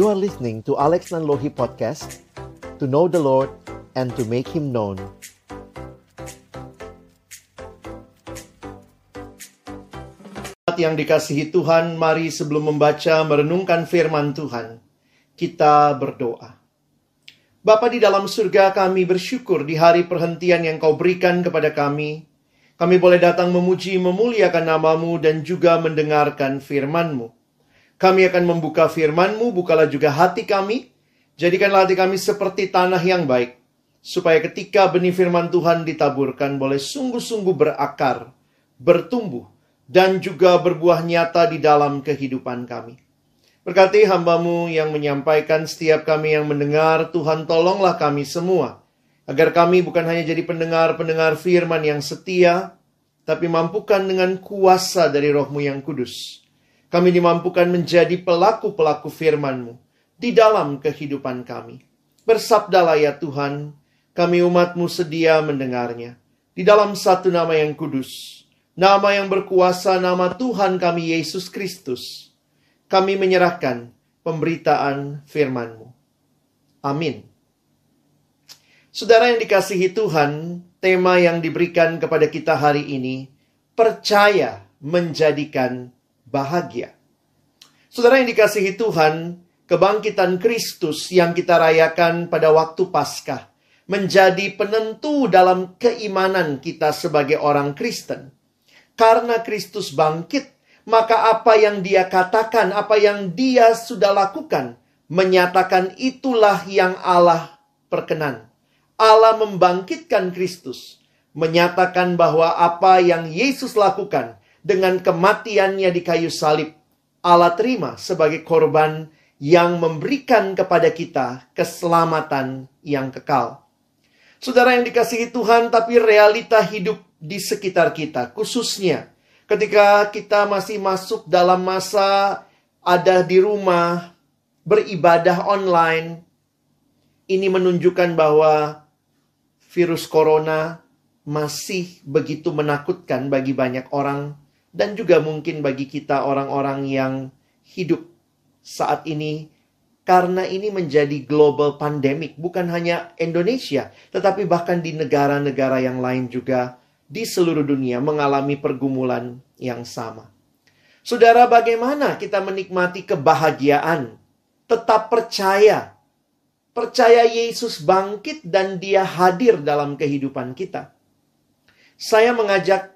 You are listening to Alex Nanlohi Podcast To know the Lord and to make Him known yang dikasihi Tuhan, mari sebelum membaca merenungkan firman Tuhan, kita berdoa. Bapa di dalam surga kami bersyukur di hari perhentian yang kau berikan kepada kami. Kami boleh datang memuji memuliakan namamu dan juga mendengarkan firmanmu. Kami akan membuka firmanmu, bukalah juga hati kami. Jadikanlah hati kami seperti tanah yang baik. Supaya ketika benih firman Tuhan ditaburkan boleh sungguh-sungguh berakar, bertumbuh, dan juga berbuah nyata di dalam kehidupan kami. Berkati hambamu yang menyampaikan setiap kami yang mendengar, Tuhan tolonglah kami semua. Agar kami bukan hanya jadi pendengar-pendengar firman yang setia, tapi mampukan dengan kuasa dari rohmu yang kudus. Kami dimampukan menjadi pelaku-pelaku firmanmu di dalam kehidupan kami. Bersabdalah ya Tuhan, kami umatmu sedia mendengarnya. Di dalam satu nama yang kudus, nama yang berkuasa, nama Tuhan kami Yesus Kristus, kami menyerahkan pemberitaan firman-Mu. Amin. Saudara yang dikasihi Tuhan, tema yang diberikan kepada kita hari ini, percaya menjadikan bahagia. Saudara yang dikasihi Tuhan, kebangkitan Kristus yang kita rayakan pada waktu Paskah menjadi penentu dalam keimanan kita sebagai orang Kristen karena Kristus bangkit, maka apa yang dia katakan, apa yang dia sudah lakukan, menyatakan itulah yang Allah perkenan. Allah membangkitkan Kristus, menyatakan bahwa apa yang Yesus lakukan dengan kematiannya di kayu salib, Allah terima sebagai korban yang memberikan kepada kita keselamatan yang kekal. Saudara yang dikasihi Tuhan, tapi realita hidup di sekitar kita, khususnya ketika kita masih masuk dalam masa ada di rumah, beribadah online. Ini menunjukkan bahwa virus corona masih begitu menakutkan bagi banyak orang dan juga mungkin bagi kita orang-orang yang hidup saat ini karena ini menjadi global pandemic bukan hanya Indonesia tetapi bahkan di negara-negara yang lain juga di seluruh dunia mengalami pergumulan yang sama. Saudara, bagaimana kita menikmati kebahagiaan? Tetap percaya. Percaya Yesus bangkit dan dia hadir dalam kehidupan kita. Saya mengajak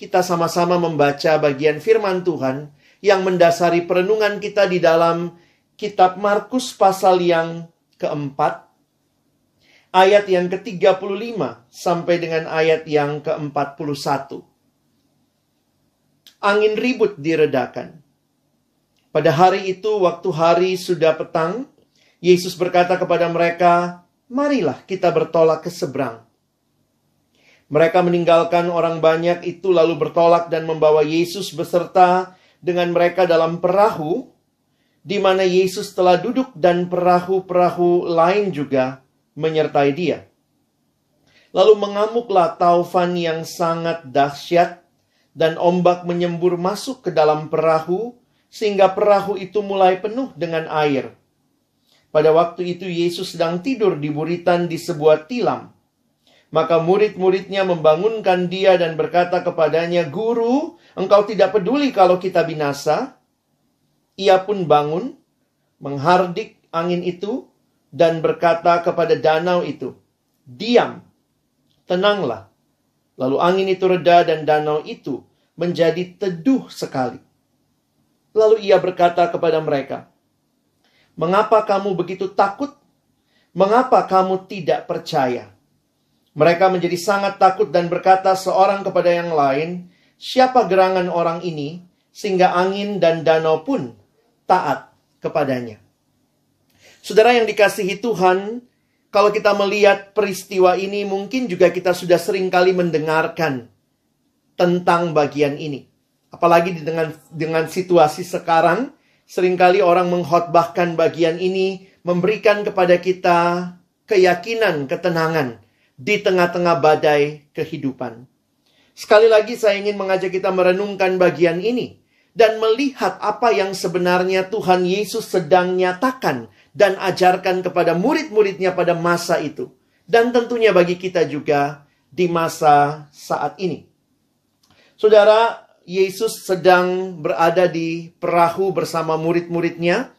kita sama-sama membaca bagian firman Tuhan yang mendasari perenungan kita di dalam kitab Markus pasal yang keempat ayat yang ke-35 sampai dengan ayat yang ke-41. Angin ribut diredakan. Pada hari itu, waktu hari sudah petang, Yesus berkata kepada mereka, "Marilah kita bertolak ke seberang." Mereka meninggalkan orang banyak itu lalu bertolak dan membawa Yesus beserta dengan mereka dalam perahu di mana Yesus telah duduk dan perahu-perahu lain juga menyertai dia. Lalu mengamuklah taufan yang sangat dahsyat dan ombak menyembur masuk ke dalam perahu sehingga perahu itu mulai penuh dengan air. Pada waktu itu Yesus sedang tidur di buritan di sebuah tilam. Maka murid-muridnya membangunkan dia dan berkata kepadanya, Guru, engkau tidak peduli kalau kita binasa? Ia pun bangun, menghardik angin itu, dan berkata kepada danau itu, "Diam, tenanglah." Lalu angin itu reda dan danau itu menjadi teduh sekali. Lalu ia berkata kepada mereka, "Mengapa kamu begitu takut? Mengapa kamu tidak percaya?" Mereka menjadi sangat takut dan berkata seorang kepada yang lain, "Siapa gerangan orang ini sehingga angin dan danau pun taat kepadanya?" Saudara yang dikasihi Tuhan, kalau kita melihat peristiwa ini, mungkin juga kita sudah sering kali mendengarkan tentang bagian ini. Apalagi dengan dengan situasi sekarang, sering kali orang menghotbahkan bagian ini, memberikan kepada kita keyakinan, ketenangan di tengah-tengah badai kehidupan. Sekali lagi saya ingin mengajak kita merenungkan bagian ini. dan melihat apa yang sebenarnya Tuhan Yesus sedang nyatakan dan ajarkan kepada murid-muridnya pada masa itu. Dan tentunya bagi kita juga di masa saat ini. Saudara, Yesus sedang berada di perahu bersama murid-muridnya.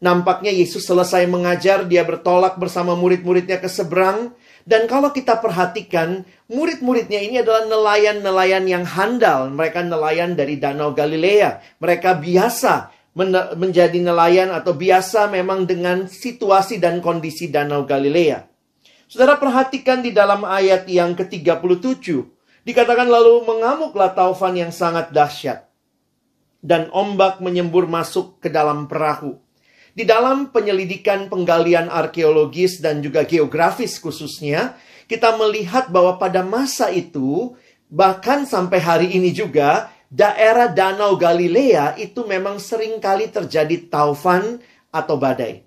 Nampaknya Yesus selesai mengajar, dia bertolak bersama murid-muridnya ke seberang. Dan kalau kita perhatikan, murid-muridnya ini adalah nelayan-nelayan yang handal. Mereka nelayan dari Danau Galilea. Mereka biasa menjadi nelayan atau biasa memang dengan situasi dan kondisi Danau Galilea. Saudara perhatikan di dalam ayat yang ke-37. Dikatakan lalu mengamuklah taufan yang sangat dahsyat. Dan ombak menyembur masuk ke dalam perahu. Di dalam penyelidikan penggalian arkeologis dan juga geografis khususnya, kita melihat bahwa pada masa itu, bahkan sampai hari ini juga, daerah Danau Galilea itu memang sering kali terjadi taufan atau badai.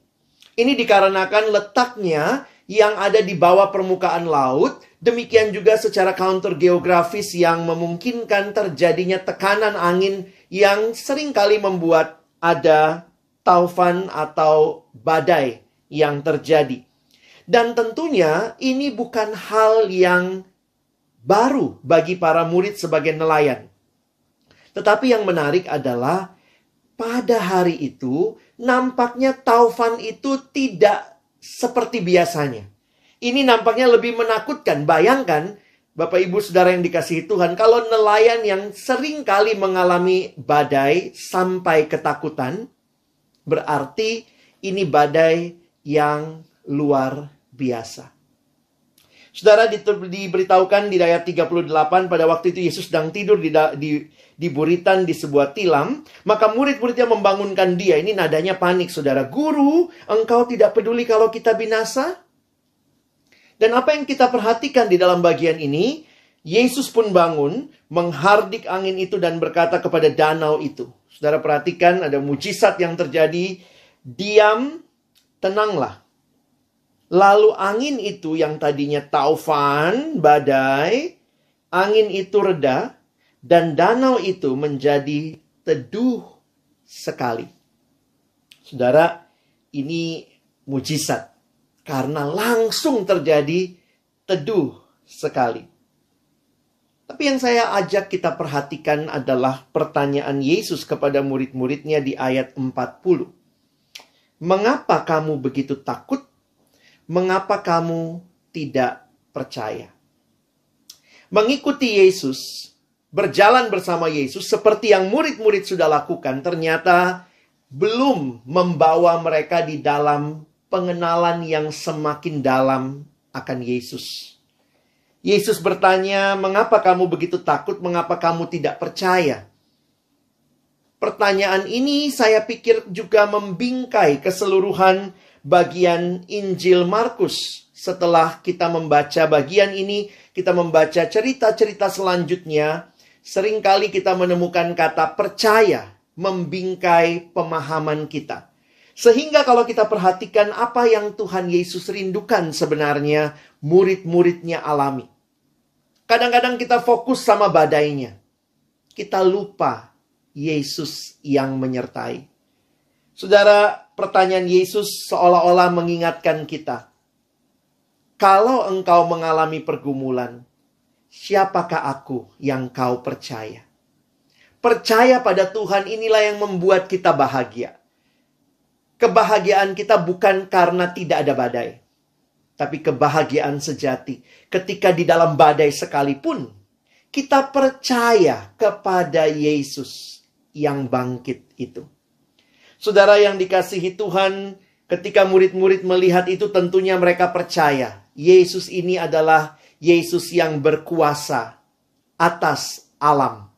Ini dikarenakan letaknya yang ada di bawah permukaan laut, demikian juga secara counter geografis yang memungkinkan terjadinya tekanan angin yang sering kali membuat ada taufan atau badai yang terjadi. Dan tentunya ini bukan hal yang baru bagi para murid sebagai nelayan. Tetapi yang menarik adalah pada hari itu nampaknya taufan itu tidak seperti biasanya. Ini nampaknya lebih menakutkan. Bayangkan, Bapak Ibu Saudara yang dikasihi Tuhan, kalau nelayan yang sering kali mengalami badai sampai ketakutan, berarti ini badai yang luar biasa. Saudara diberitahukan di ayat 38 pada waktu itu Yesus sedang tidur di, di, di buritan di sebuah tilam. Maka murid-muridnya membangunkan dia. Ini nadanya panik saudara. Guru, engkau tidak peduli kalau kita binasa? Dan apa yang kita perhatikan di dalam bagian ini, Yesus pun bangun, menghardik angin itu dan berkata kepada danau itu. Saudara perhatikan ada mujizat yang terjadi. Diam, tenanglah. Lalu angin itu yang tadinya taufan, badai, angin itu reda, dan danau itu menjadi teduh sekali. Saudara, ini mujizat. Karena langsung terjadi teduh sekali. Tapi yang saya ajak kita perhatikan adalah pertanyaan Yesus kepada murid-muridnya di ayat 40. Mengapa kamu begitu takut? mengapa kamu tidak percaya? Mengikuti Yesus, berjalan bersama Yesus seperti yang murid-murid sudah lakukan, ternyata belum membawa mereka di dalam pengenalan yang semakin dalam akan Yesus. Yesus bertanya, "Mengapa kamu begitu takut? Mengapa kamu tidak percaya?" Pertanyaan ini saya pikir juga membingkai keseluruhan bagian Injil Markus. Setelah kita membaca bagian ini, kita membaca cerita-cerita selanjutnya, sering kali kita menemukan kata percaya membingkai pemahaman kita. Sehingga kalau kita perhatikan apa yang Tuhan Yesus rindukan sebenarnya murid-muridnya alami. Kadang-kadang kita fokus sama badainya. Kita lupa Yesus yang menyertai. Saudara, pertanyaan Yesus seolah-olah mengingatkan kita. Kalau engkau mengalami pergumulan, siapakah aku yang kau percaya? Percaya pada Tuhan inilah yang membuat kita bahagia. Kebahagiaan kita bukan karena tidak ada badai, tapi kebahagiaan sejati ketika di dalam badai sekalipun kita percaya kepada Yesus yang bangkit itu. Saudara yang dikasihi Tuhan, ketika murid-murid melihat itu tentunya mereka percaya. Yesus ini adalah Yesus yang berkuasa atas alam.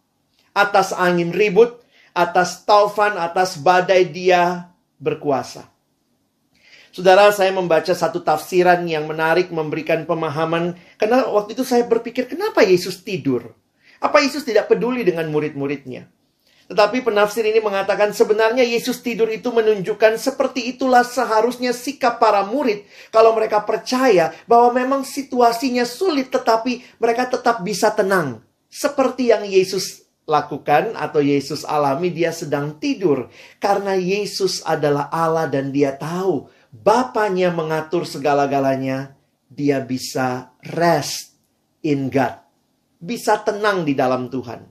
Atas angin ribut, atas taufan, atas badai dia berkuasa. Saudara, saya membaca satu tafsiran yang menarik memberikan pemahaman. Karena waktu itu saya berpikir, kenapa Yesus tidur? Apa Yesus tidak peduli dengan murid-muridnya? Tetapi penafsir ini mengatakan sebenarnya Yesus tidur itu menunjukkan seperti itulah seharusnya sikap para murid kalau mereka percaya bahwa memang situasinya sulit tetapi mereka tetap bisa tenang. Seperti yang Yesus lakukan atau Yesus alami dia sedang tidur. Karena Yesus adalah Allah dan dia tahu Bapaknya mengatur segala-galanya dia bisa rest in God. Bisa tenang di dalam Tuhan.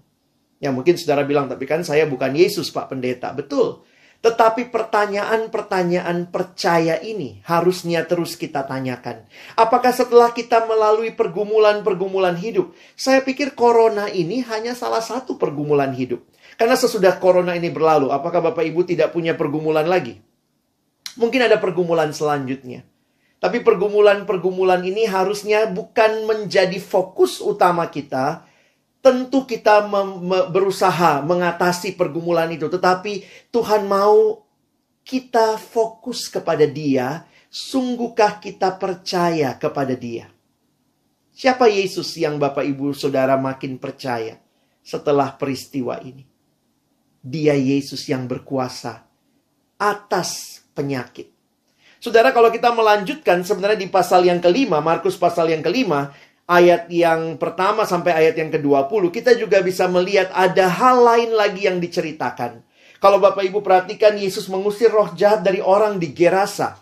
Ya mungkin saudara bilang tapi kan saya bukan Yesus Pak Pendeta. Betul tetapi pertanyaan-pertanyaan percaya ini harusnya terus kita tanyakan. Apakah setelah kita melalui pergumulan-pergumulan hidup, saya pikir corona ini hanya salah satu pergumulan hidup. Karena sesudah corona ini berlalu, apakah Bapak Ibu tidak punya pergumulan lagi? Mungkin ada pergumulan selanjutnya. Tapi pergumulan-pergumulan ini harusnya bukan menjadi fokus utama kita, Tentu kita berusaha mengatasi pergumulan itu, tetapi Tuhan mau kita fokus kepada Dia. Sungguhkah kita percaya kepada Dia? Siapa Yesus yang Bapak Ibu Saudara makin percaya setelah peristiwa ini? Dia Yesus yang berkuasa atas penyakit. Saudara, kalau kita melanjutkan sebenarnya di pasal yang kelima, Markus pasal yang kelima, ayat yang pertama sampai ayat yang ke-20, kita juga bisa melihat ada hal lain lagi yang diceritakan. Kalau Bapak Ibu perhatikan, Yesus mengusir roh jahat dari orang di Gerasa.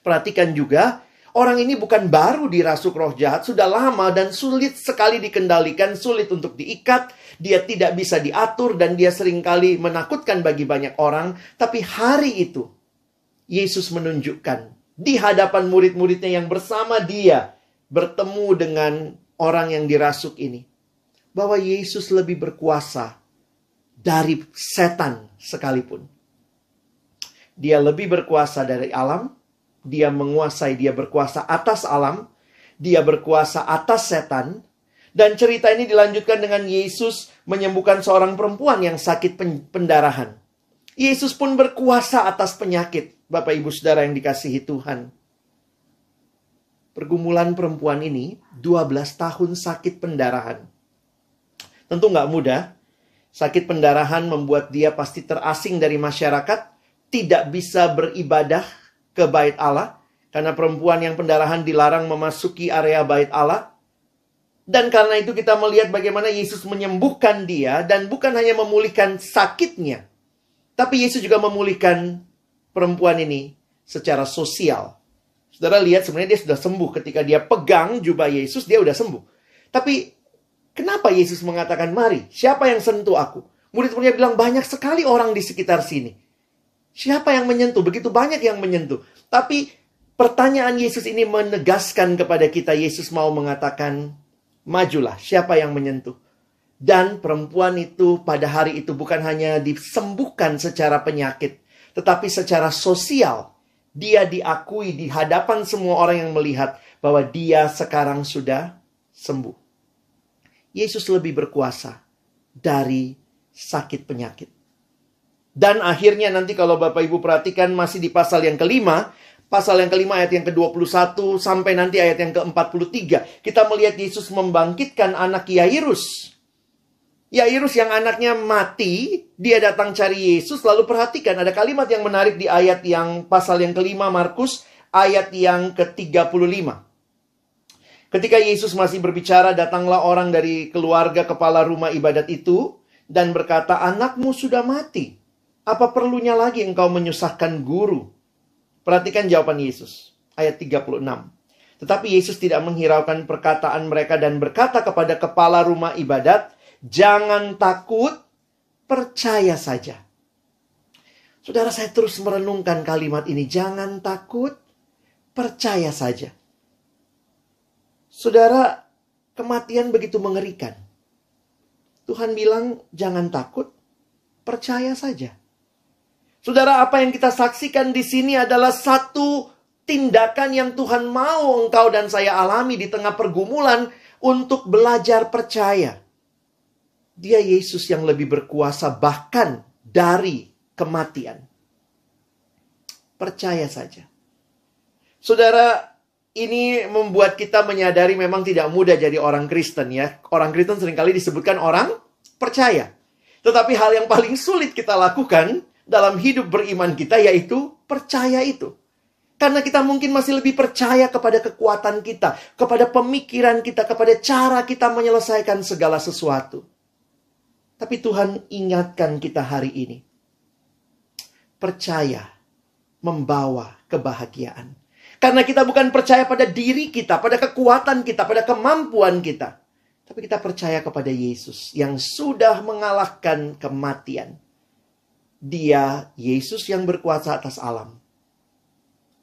Perhatikan juga, orang ini bukan baru dirasuk roh jahat, sudah lama dan sulit sekali dikendalikan, sulit untuk diikat, dia tidak bisa diatur dan dia sering kali menakutkan bagi banyak orang. Tapi hari itu, Yesus menunjukkan di hadapan murid-muridnya yang bersama dia, bertemu dengan orang yang dirasuk ini. Bahwa Yesus lebih berkuasa dari setan sekalipun. Dia lebih berkuasa dari alam, dia menguasai, dia berkuasa atas alam, dia berkuasa atas setan, dan cerita ini dilanjutkan dengan Yesus menyembuhkan seorang perempuan yang sakit pendarahan. Yesus pun berkuasa atas penyakit, Bapak Ibu Saudara yang dikasihi Tuhan. Pergumulan perempuan ini 12 tahun sakit pendarahan. Tentu nggak mudah. Sakit pendarahan membuat dia pasti terasing dari masyarakat, tidak bisa beribadah ke bait Allah, karena perempuan yang pendarahan dilarang memasuki area bait Allah. Dan karena itu kita melihat bagaimana Yesus menyembuhkan dia dan bukan hanya memulihkan sakitnya, tapi Yesus juga memulihkan perempuan ini secara sosial. Saudara lihat sebenarnya dia sudah sembuh ketika dia pegang jubah Yesus, dia sudah sembuh. Tapi kenapa Yesus mengatakan, mari, siapa yang sentuh aku? Murid-muridnya bilang, banyak sekali orang di sekitar sini. Siapa yang menyentuh? Begitu banyak yang menyentuh. Tapi pertanyaan Yesus ini menegaskan kepada kita, Yesus mau mengatakan, majulah, siapa yang menyentuh? Dan perempuan itu pada hari itu bukan hanya disembuhkan secara penyakit, tetapi secara sosial dia diakui di hadapan semua orang yang melihat bahwa dia sekarang sudah sembuh. Yesus lebih berkuasa dari sakit penyakit. Dan akhirnya nanti kalau Bapak Ibu perhatikan masih di pasal yang kelima, pasal yang kelima ayat yang ke-21 sampai nanti ayat yang ke-43, kita melihat Yesus membangkitkan anak Yairus Yairus yang anaknya mati, dia datang cari Yesus. Lalu perhatikan ada kalimat yang menarik di ayat yang pasal yang kelima Markus, ayat yang ke-35. Ketika Yesus masih berbicara, datanglah orang dari keluarga kepala rumah ibadat itu dan berkata, anakmu sudah mati. Apa perlunya lagi engkau menyusahkan guru? Perhatikan jawaban Yesus. Ayat 36. Tetapi Yesus tidak menghiraukan perkataan mereka dan berkata kepada kepala rumah ibadat, Jangan takut, percaya saja. Saudara saya terus merenungkan kalimat ini. Jangan takut, percaya saja. Saudara, kematian begitu mengerikan. Tuhan bilang, jangan takut, percaya saja. Saudara, apa yang kita saksikan di sini adalah satu tindakan yang Tuhan mau engkau dan saya alami di tengah pergumulan untuk belajar percaya. Dia Yesus yang lebih berkuasa bahkan dari kematian. Percaya saja. Saudara, ini membuat kita menyadari memang tidak mudah jadi orang Kristen ya. Orang Kristen sering kali disebutkan orang percaya. Tetapi hal yang paling sulit kita lakukan dalam hidup beriman kita yaitu percaya itu. Karena kita mungkin masih lebih percaya kepada kekuatan kita, kepada pemikiran kita, kepada cara kita menyelesaikan segala sesuatu. Tapi Tuhan ingatkan kita hari ini. Percaya membawa kebahagiaan. Karena kita bukan percaya pada diri kita, pada kekuatan kita, pada kemampuan kita. Tapi kita percaya kepada Yesus yang sudah mengalahkan kematian. Dia, Yesus yang berkuasa atas alam.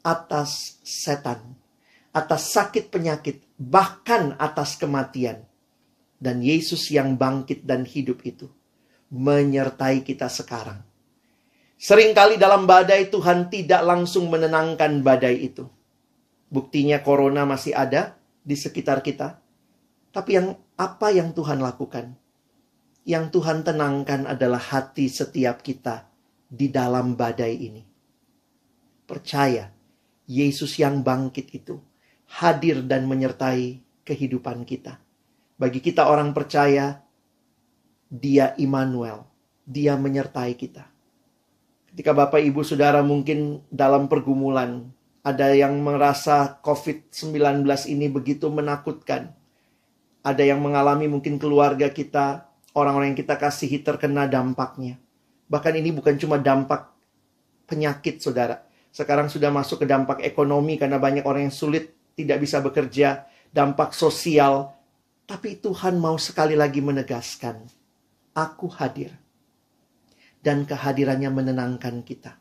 Atas setan. Atas sakit penyakit. Bahkan atas kematian. Dan Yesus yang bangkit dan hidup itu. Menyertai kita sekarang. Seringkali dalam badai Tuhan tidak langsung menenangkan badai itu Buktinya corona masih ada di sekitar kita. Tapi yang apa yang Tuhan lakukan? Yang Tuhan tenangkan adalah hati setiap kita di dalam badai ini. Percaya, Yesus yang bangkit itu hadir dan menyertai kehidupan kita. Bagi kita orang percaya, dia Immanuel, dia menyertai kita. Ketika Bapak Ibu Saudara mungkin dalam pergumulan, ada yang merasa COVID-19 ini begitu menakutkan. Ada yang mengalami mungkin keluarga kita, orang-orang yang kita kasihi terkena dampaknya. Bahkan ini bukan cuma dampak penyakit, saudara. Sekarang sudah masuk ke dampak ekonomi karena banyak orang yang sulit tidak bisa bekerja, dampak sosial. Tapi Tuhan mau sekali lagi menegaskan, aku hadir. Dan kehadirannya menenangkan kita.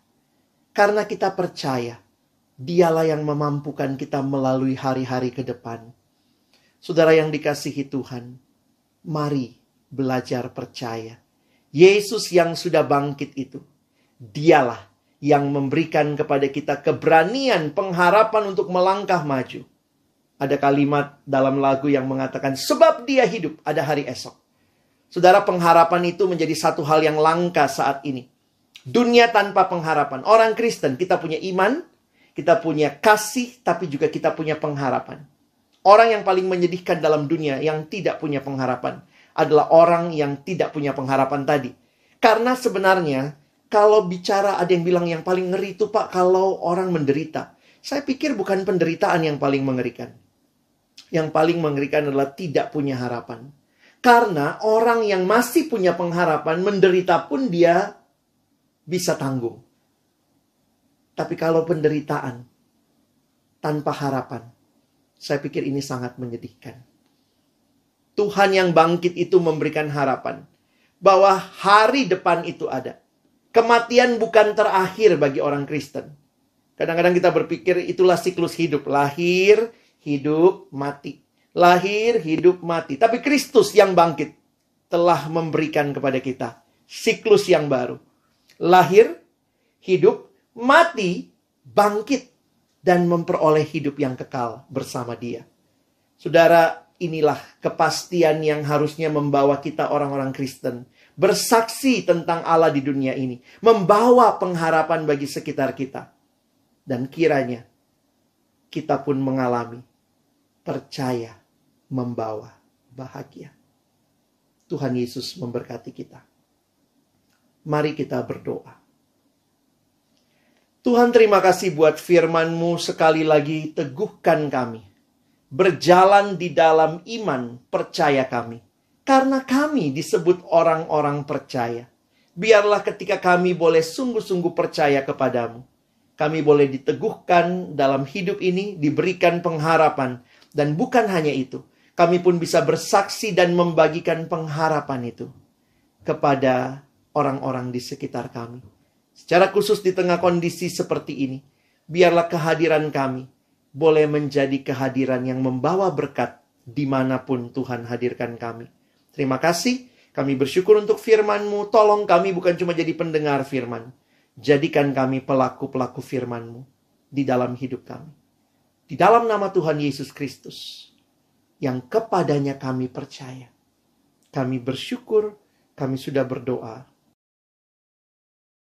Karena kita percaya Dialah yang memampukan kita melalui hari-hari ke depan. Saudara yang dikasihi Tuhan, mari belajar percaya. Yesus yang sudah bangkit itu, dialah yang memberikan kepada kita keberanian, pengharapan untuk melangkah maju. Ada kalimat dalam lagu yang mengatakan, sebab dia hidup, ada hari esok. Saudara, pengharapan itu menjadi satu hal yang langka saat ini. Dunia tanpa pengharapan. Orang Kristen, kita punya iman, kita punya kasih, tapi juga kita punya pengharapan. Orang yang paling menyedihkan dalam dunia yang tidak punya pengharapan adalah orang yang tidak punya pengharapan tadi. Karena sebenarnya kalau bicara ada yang bilang yang paling ngeri itu Pak kalau orang menderita. Saya pikir bukan penderitaan yang paling mengerikan. Yang paling mengerikan adalah tidak punya harapan. Karena orang yang masih punya pengharapan menderita pun dia bisa tanggung. Tapi kalau penderitaan tanpa harapan, saya pikir ini sangat menyedihkan. Tuhan yang bangkit itu memberikan harapan bahwa hari depan itu ada. Kematian bukan terakhir bagi orang Kristen. Kadang-kadang kita berpikir itulah siklus hidup, lahir, hidup, mati. Lahir, hidup, mati. Tapi Kristus yang bangkit telah memberikan kepada kita siklus yang baru. Lahir, hidup, mati, bangkit, dan memperoleh hidup yang kekal bersama Dia. Saudara, inilah kepastian yang harusnya membawa kita orang-orang Kristen bersaksi tentang Allah di dunia ini, membawa pengharapan bagi sekitar kita, dan kiranya kita pun mengalami percaya membawa bahagia. Tuhan Yesus memberkati kita. Mari kita berdoa. Tuhan terima kasih buat firman-Mu sekali lagi teguhkan kami. Berjalan di dalam iman percaya kami. Karena kami disebut orang-orang percaya. Biarlah ketika kami boleh sungguh-sungguh percaya kepadamu. Kami boleh diteguhkan dalam hidup ini, diberikan pengharapan. Dan bukan hanya itu, kami pun bisa bersaksi dan membagikan pengharapan itu kepada orang-orang di sekitar kami. Secara khusus di tengah kondisi seperti ini, biarlah kehadiran kami boleh menjadi kehadiran yang membawa berkat di mana pun Tuhan hadirkan kami. Terima kasih, kami bersyukur untuk firman-Mu. Tolong kami bukan cuma jadi pendengar firman. Jadikan kami pelaku-pelaku firman-Mu di dalam hidup kami. Di dalam nama Tuhan Yesus Kristus, yang kepadanya kami percaya. Kami bersyukur, kami sudah berdoa.